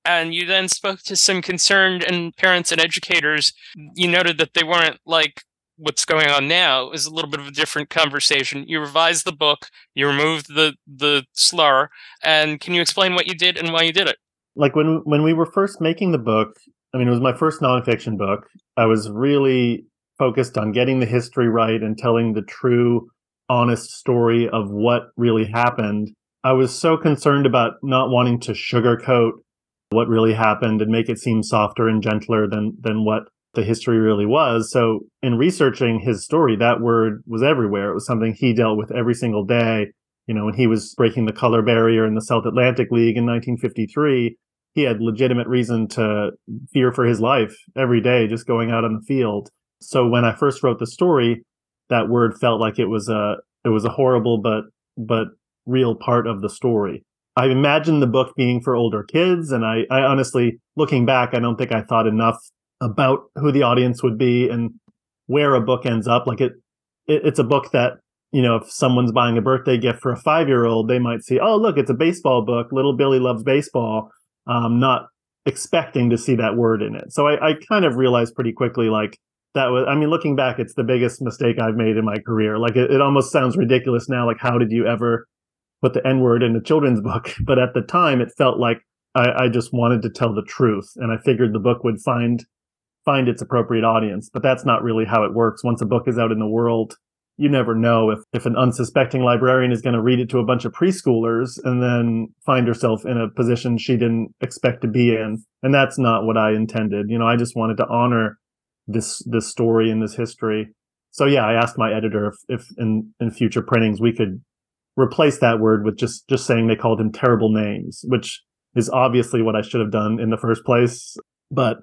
and you then spoke to some concerned and parents and educators. You noted that they weren't like what's going on now is a little bit of a different conversation. You revised the book, you removed the the slur, and can you explain what you did and why you did it? Like when when we were first making the book, I mean, it was my first nonfiction book. I was really focused on getting the history right and telling the true, honest story of what really happened. I was so concerned about not wanting to sugarcoat what really happened and make it seem softer and gentler than than what the history really was. So in researching his story, that word was everywhere. It was something he dealt with every single day. You know, when he was breaking the color barrier in the South Atlantic League in 1953, he had legitimate reason to fear for his life every day just going out on the field. So when I first wrote the story, that word felt like it was a it was a horrible but but real part of the story. I imagined the book being for older kids, and I, I honestly, looking back, I don't think I thought enough about who the audience would be and where a book ends up. Like it, it it's a book that you know, if someone's buying a birthday gift for a five year old, they might see, oh, look, it's a baseball book. Little Billy loves baseball. Um, not expecting to see that word in it. So I, I kind of realized pretty quickly, like, that was i mean looking back it's the biggest mistake i've made in my career like it, it almost sounds ridiculous now like how did you ever put the n word in a children's book but at the time it felt like I, I just wanted to tell the truth and i figured the book would find find its appropriate audience but that's not really how it works once a book is out in the world you never know if, if an unsuspecting librarian is going to read it to a bunch of preschoolers and then find herself in a position she didn't expect to be in. And that's not what I intended. You know, I just wanted to honor this this story and this history. So yeah, I asked my editor if, if in, in future printings we could replace that word with just just saying they called him terrible names, which is obviously what I should have done in the first place. But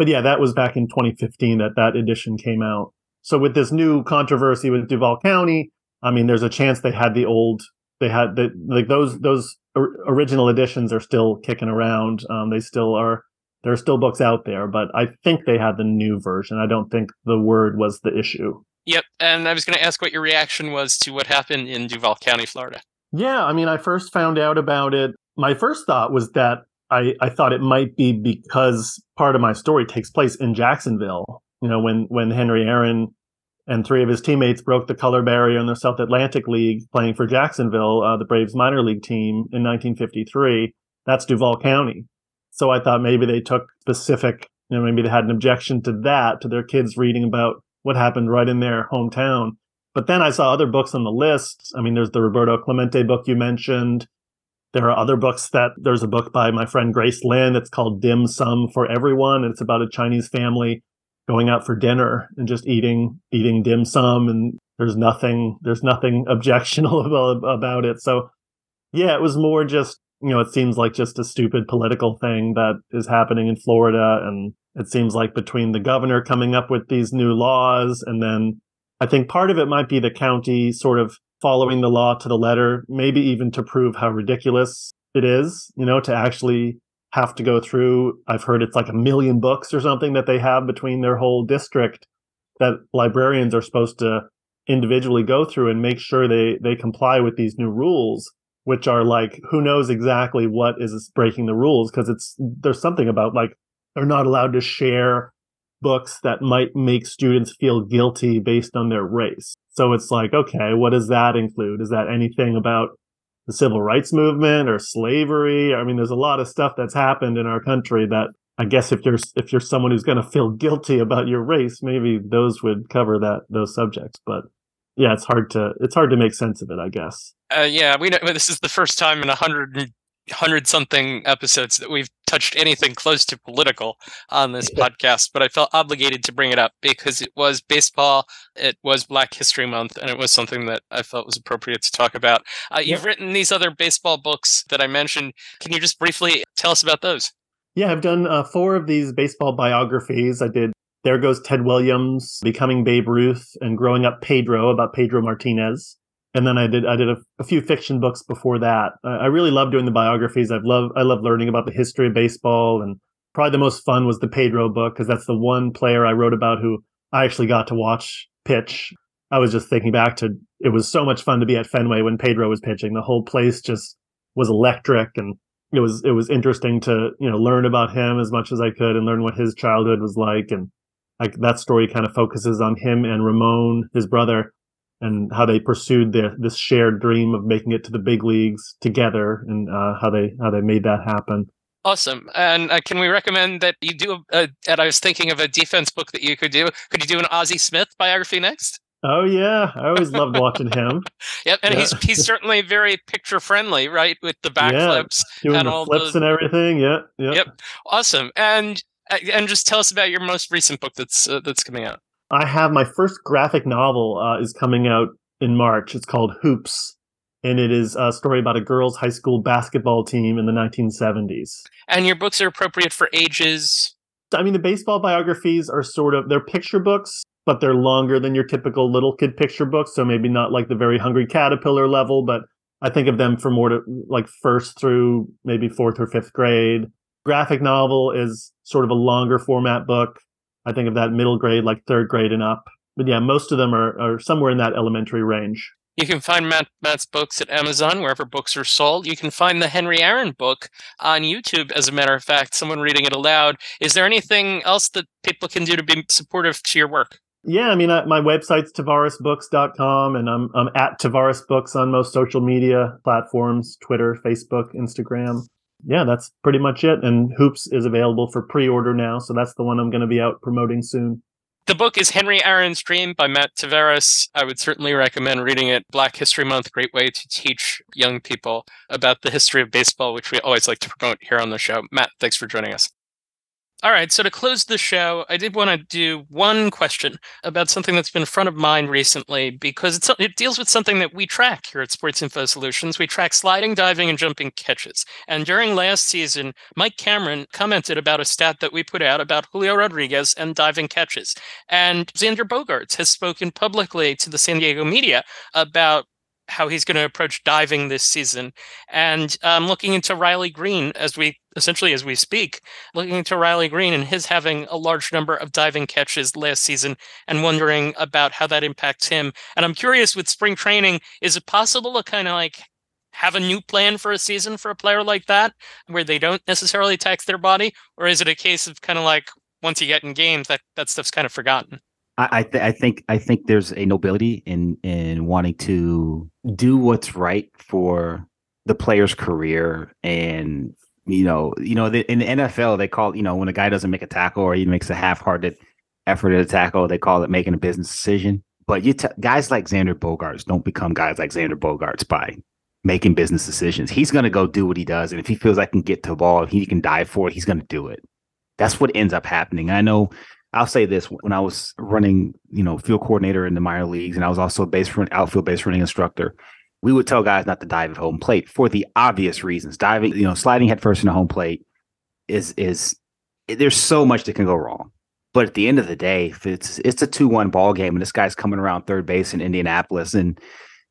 but yeah, that was back in 2015 that that edition came out. So with this new controversy with Duval County, I mean, there's a chance they had the old, they had the like those those original editions are still kicking around. Um, they still are. There are still books out there, but I think they had the new version. I don't think the word was the issue. Yep, and I was going to ask what your reaction was to what happened in Duval County, Florida. Yeah, I mean, I first found out about it. My first thought was that I, I thought it might be because part of my story takes place in Jacksonville. You know, when when Henry Aaron and three of his teammates broke the color barrier in the South Atlantic League, playing for Jacksonville, uh, the Braves minor league team in 1953. That's Duval County. So I thought maybe they took specific, you know, maybe they had an objection to that, to their kids reading about what happened right in their hometown. But then I saw other books on the list. I mean, there's the Roberto Clemente book you mentioned. There are other books that there's a book by my friend Grace Lin that's called Dim Sum for Everyone. And it's about a Chinese family going out for dinner and just eating eating dim sum and there's nothing there's nothing objectionable about it. So yeah, it was more just you know, it seems like just a stupid political thing that is happening in Florida and it seems like between the governor coming up with these new laws and then I think part of it might be the county sort of following the law to the letter, maybe even to prove how ridiculous it is, you know, to actually have to go through. I've heard it's like a million books or something that they have between their whole district that librarians are supposed to individually go through and make sure they they comply with these new rules which are like who knows exactly what is breaking the rules because it's there's something about like they're not allowed to share books that might make students feel guilty based on their race. So it's like, okay, what does that include? Is that anything about the civil rights movement or slavery? I mean, there's a lot of stuff that's happened in our country that I guess if you're if you're someone who's going to feel guilty about your race, maybe those would cover that those subjects. But yeah, it's hard to it's hard to make sense of it, I guess. Uh, yeah, we know this is the first time in a hundred hundred something episodes that we've touched anything close to political on this podcast, but I felt obligated to bring it up because it was baseball, it was Black History Month, and it was something that I felt was appropriate to talk about. Uh, you've written these other baseball books that I mentioned. Can you just briefly tell us about those? Yeah, I've done uh, four of these baseball biographies. I did There Goes Ted Williams, Becoming Babe Ruth, and Growing Up Pedro about Pedro Martinez and then I did I did a, a few fiction books before that. I, I really love doing the biographies. I've loved I love learning about the history of baseball, and probably the most fun was the Pedro book because that's the one player I wrote about who I actually got to watch pitch. I was just thinking back to it was so much fun to be at Fenway when Pedro was pitching. The whole place just was electric, and it was it was interesting to you know learn about him as much as I could and learn what his childhood was like. And like that story kind of focuses on him and Ramon, his brother, and how they pursued their, this shared dream of making it to the big leagues together and uh, how they how they made that happen. Awesome. And uh, can we recommend that you do a, a, and I was thinking of a defense book that you could do. Could you do an Ozzie Smith biography next? Oh yeah, I always loved watching him. yep, and yeah. he's he's certainly very picture friendly, right? With the backflips yeah, and all flips those... and everything. Yeah, yeah. Yep. Awesome. And uh, and just tell us about your most recent book that's uh, that's coming out. I have my first graphic novel uh, is coming out in March. It's called Hoops, and it is a story about a girls' high school basketball team in the 1970s. And your books are appropriate for ages. I mean, the baseball biographies are sort of they're picture books, but they're longer than your typical little kid picture books. So maybe not like the very hungry caterpillar level, but I think of them for more to like first through maybe fourth or fifth grade. Graphic novel is sort of a longer format book I think of that middle grade, like third grade and up. But yeah, most of them are, are somewhere in that elementary range. You can find Matt, Matt's books at Amazon, wherever books are sold. You can find the Henry Aaron book on YouTube, as a matter of fact, someone reading it aloud. Is there anything else that people can do to be supportive to your work? Yeah, I mean, I, my website's tavaresbooks.com, and I'm, I'm at Tavares Books on most social media platforms Twitter, Facebook, Instagram yeah, that's pretty much it. And Hoops is available for pre order now. So that's the one I'm going to be out promoting soon. The book is Henry Aaron's Dream by Matt Tavares. I would certainly recommend reading it. Black History Month, great way to teach young people about the history of baseball, which we always like to promote here on the show. Matt, thanks for joining us. All right, so to close the show, I did want to do one question about something that's been front of mind recently because it deals with something that we track here at Sports Info Solutions. We track sliding, diving, and jumping catches. And during last season, Mike Cameron commented about a stat that we put out about Julio Rodriguez and diving catches. And Xander Bogaerts has spoken publicly to the San Diego media about how he's going to approach diving this season. And I'm um, looking into Riley Greene as we essentially as we speak, looking into Riley Greene and his having a large number of diving catches last season and wondering about how that impacts him. And I'm curious with spring training, is it possible to kind of like have a new plan for a season for a player like that where they don't necessarily tax their body? Or is it a case of kind of like once you get in games, that, that stuff's kind of forgotten? I, th- I think I think there's a nobility in in wanting to do what's right for the player's career and you know you know in the NFL they call you know when a guy doesn't make a tackle or he makes a half-hearted effort at a tackle they call it making a business decision. But you t- guys like Xander Bogaerts don't become guys like Xander Bogaerts by making business decisions. He's going to go do what he does and if he feels like he can get to the ball if he can dive for it he's going to do it. That's what ends up happening. I know I'll say this: when I was running, you know, field coordinator in the minor leagues, and I was also a base run, outfield base running instructor, we would tell guys not to dive at home plate for the obvious reasons. Diving, you know, sliding head first in the home plate is is there's so much that can go wrong. But at the end of the day, if it's it's a two one ball game, and this guy's coming around third base in Indianapolis, and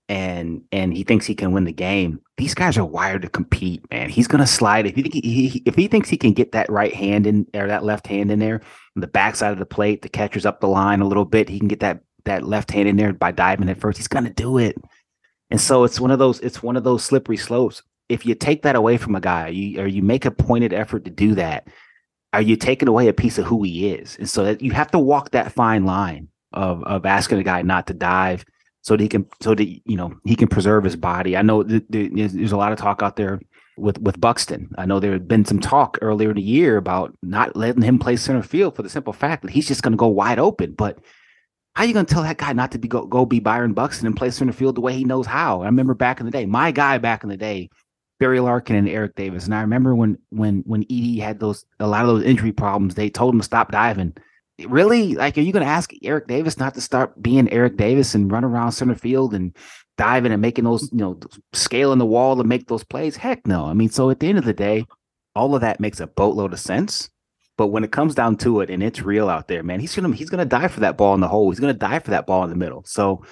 and and he thinks he can win the game. These guys are wired to compete, man. He's gonna slide if he, he if he thinks he can get that right hand in or that left hand in there, the backside of the plate, the catcher's up the line a little bit. He can get that that left hand in there by diving at first. He's gonna do it. And so it's one of those it's one of those slippery slopes. If you take that away from a guy, you or you make a pointed effort to do that, are you taking away a piece of who he is? And so that you have to walk that fine line of of asking a guy not to dive so that he can so that you know he can preserve his body. I know th- th- there's a lot of talk out there with with Buxton. I know there had been some talk earlier in the year about not letting him play center field for the simple fact that he's just going to go wide open. But how are you going to tell that guy not to be go, go be Byron Buxton and play center field the way he knows how? I remember back in the day, my guy back in the day, Barry Larkin and Eric Davis, and I remember when when when Edie had those a lot of those injury problems, they told him to stop diving really like are you going to ask Eric Davis not to start being Eric Davis and run around center field and diving and making those you know scaling the wall to make those plays? Heck no. I mean so at the end of the day all of that makes a boatload of sense. But when it comes down to it and it's real out there man he's going to he's to die for that ball in the hole. He's going to die for that ball in the middle. So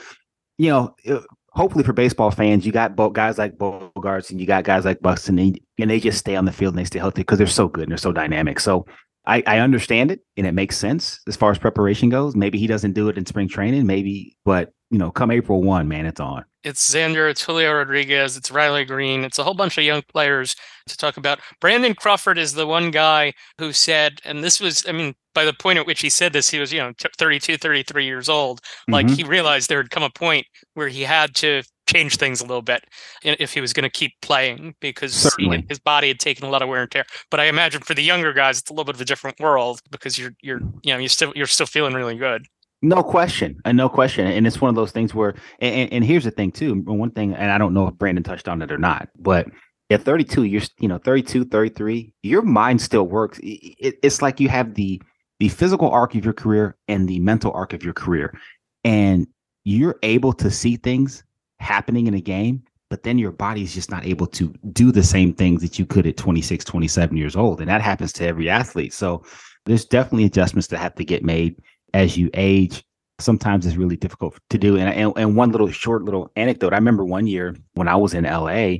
you know uh, hopefully for baseball fans you got guys like Bogaerts and you got guys like Buxton and, and they just stay on the field and they stay healthy because they're so good and they're so dynamic. So I, I understand it and it makes sense as far as preparation goes. Maybe he doesn't do it in spring training, maybe, but you know, come April one, man, it's on. It's Xander, it's Julio Rodriguez, it's Riley Greene, it's a whole bunch of young players to talk about. Brandon Crawford is the one guy who said, and this was, I mean, by the point at which he said this, he was, you know, 32, 33 years old. Like mm-hmm. he realized there had come a point where he had to change things a little bit if he was going to keep playing because he, his body had taken a lot of wear and tear. But I imagine for the younger guys, it's a little bit of a different world because you're you're you know you still you're still feeling really good. No question, and no question, and it's one of those things where, and, and here's the thing too. One thing, and I don't know if Brandon touched on it or not, but at 32, you're you know 32, 33, your mind still works. It, it's like you have the the physical arc of your career and the mental arc of your career, and you're able to see things happening in a game, but then your body's just not able to do the same things that you could at 26, 27 years old. And that happens to every athlete. So there's definitely adjustments that have to get made as you age. Sometimes it's really difficult to do. And, and, and one little short little anecdote I remember one year when I was in LA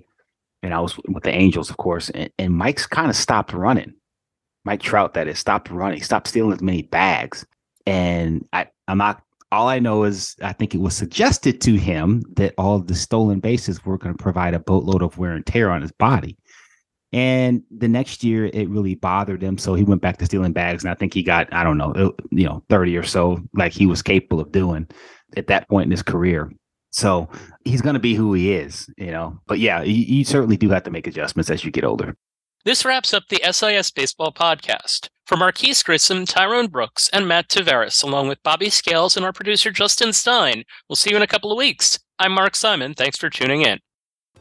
and I was with the Angels, of course, and, and Mike's kind of stopped running. Mike Trout, that is, stopped running, stopped stealing as many bags. And I, I'm not all I know is I think it was suggested to him that all the stolen bases were going to provide a boatload of wear and tear on his body. And the next year, it really bothered him. So he went back to stealing bags. And I think he got, I don't know, uh, you know, 30 or so, like he was capable of doing at that point in his career. So he's going to be who he is, you know. But yeah, you, you certainly do have to make adjustments as you get older. This wraps up the SIS Baseball podcast. For Marquis Grissom, Tyrone Brooks, and Matt Tavares, along with Bobby Scales and our producer Justin Stein, we'll see you in a couple of weeks. I'm Mark Simon. Thanks for tuning in.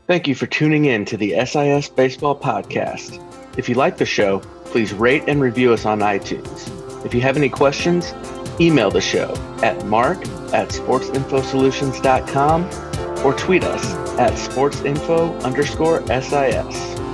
Thank you for tuning in to the SIS Baseball Podcast. If you like the show, please rate and review us on iTunes. If you have any questions, email the show at mark at sportsinfosolutions.com or tweet us at sportsinfo underscore SIS.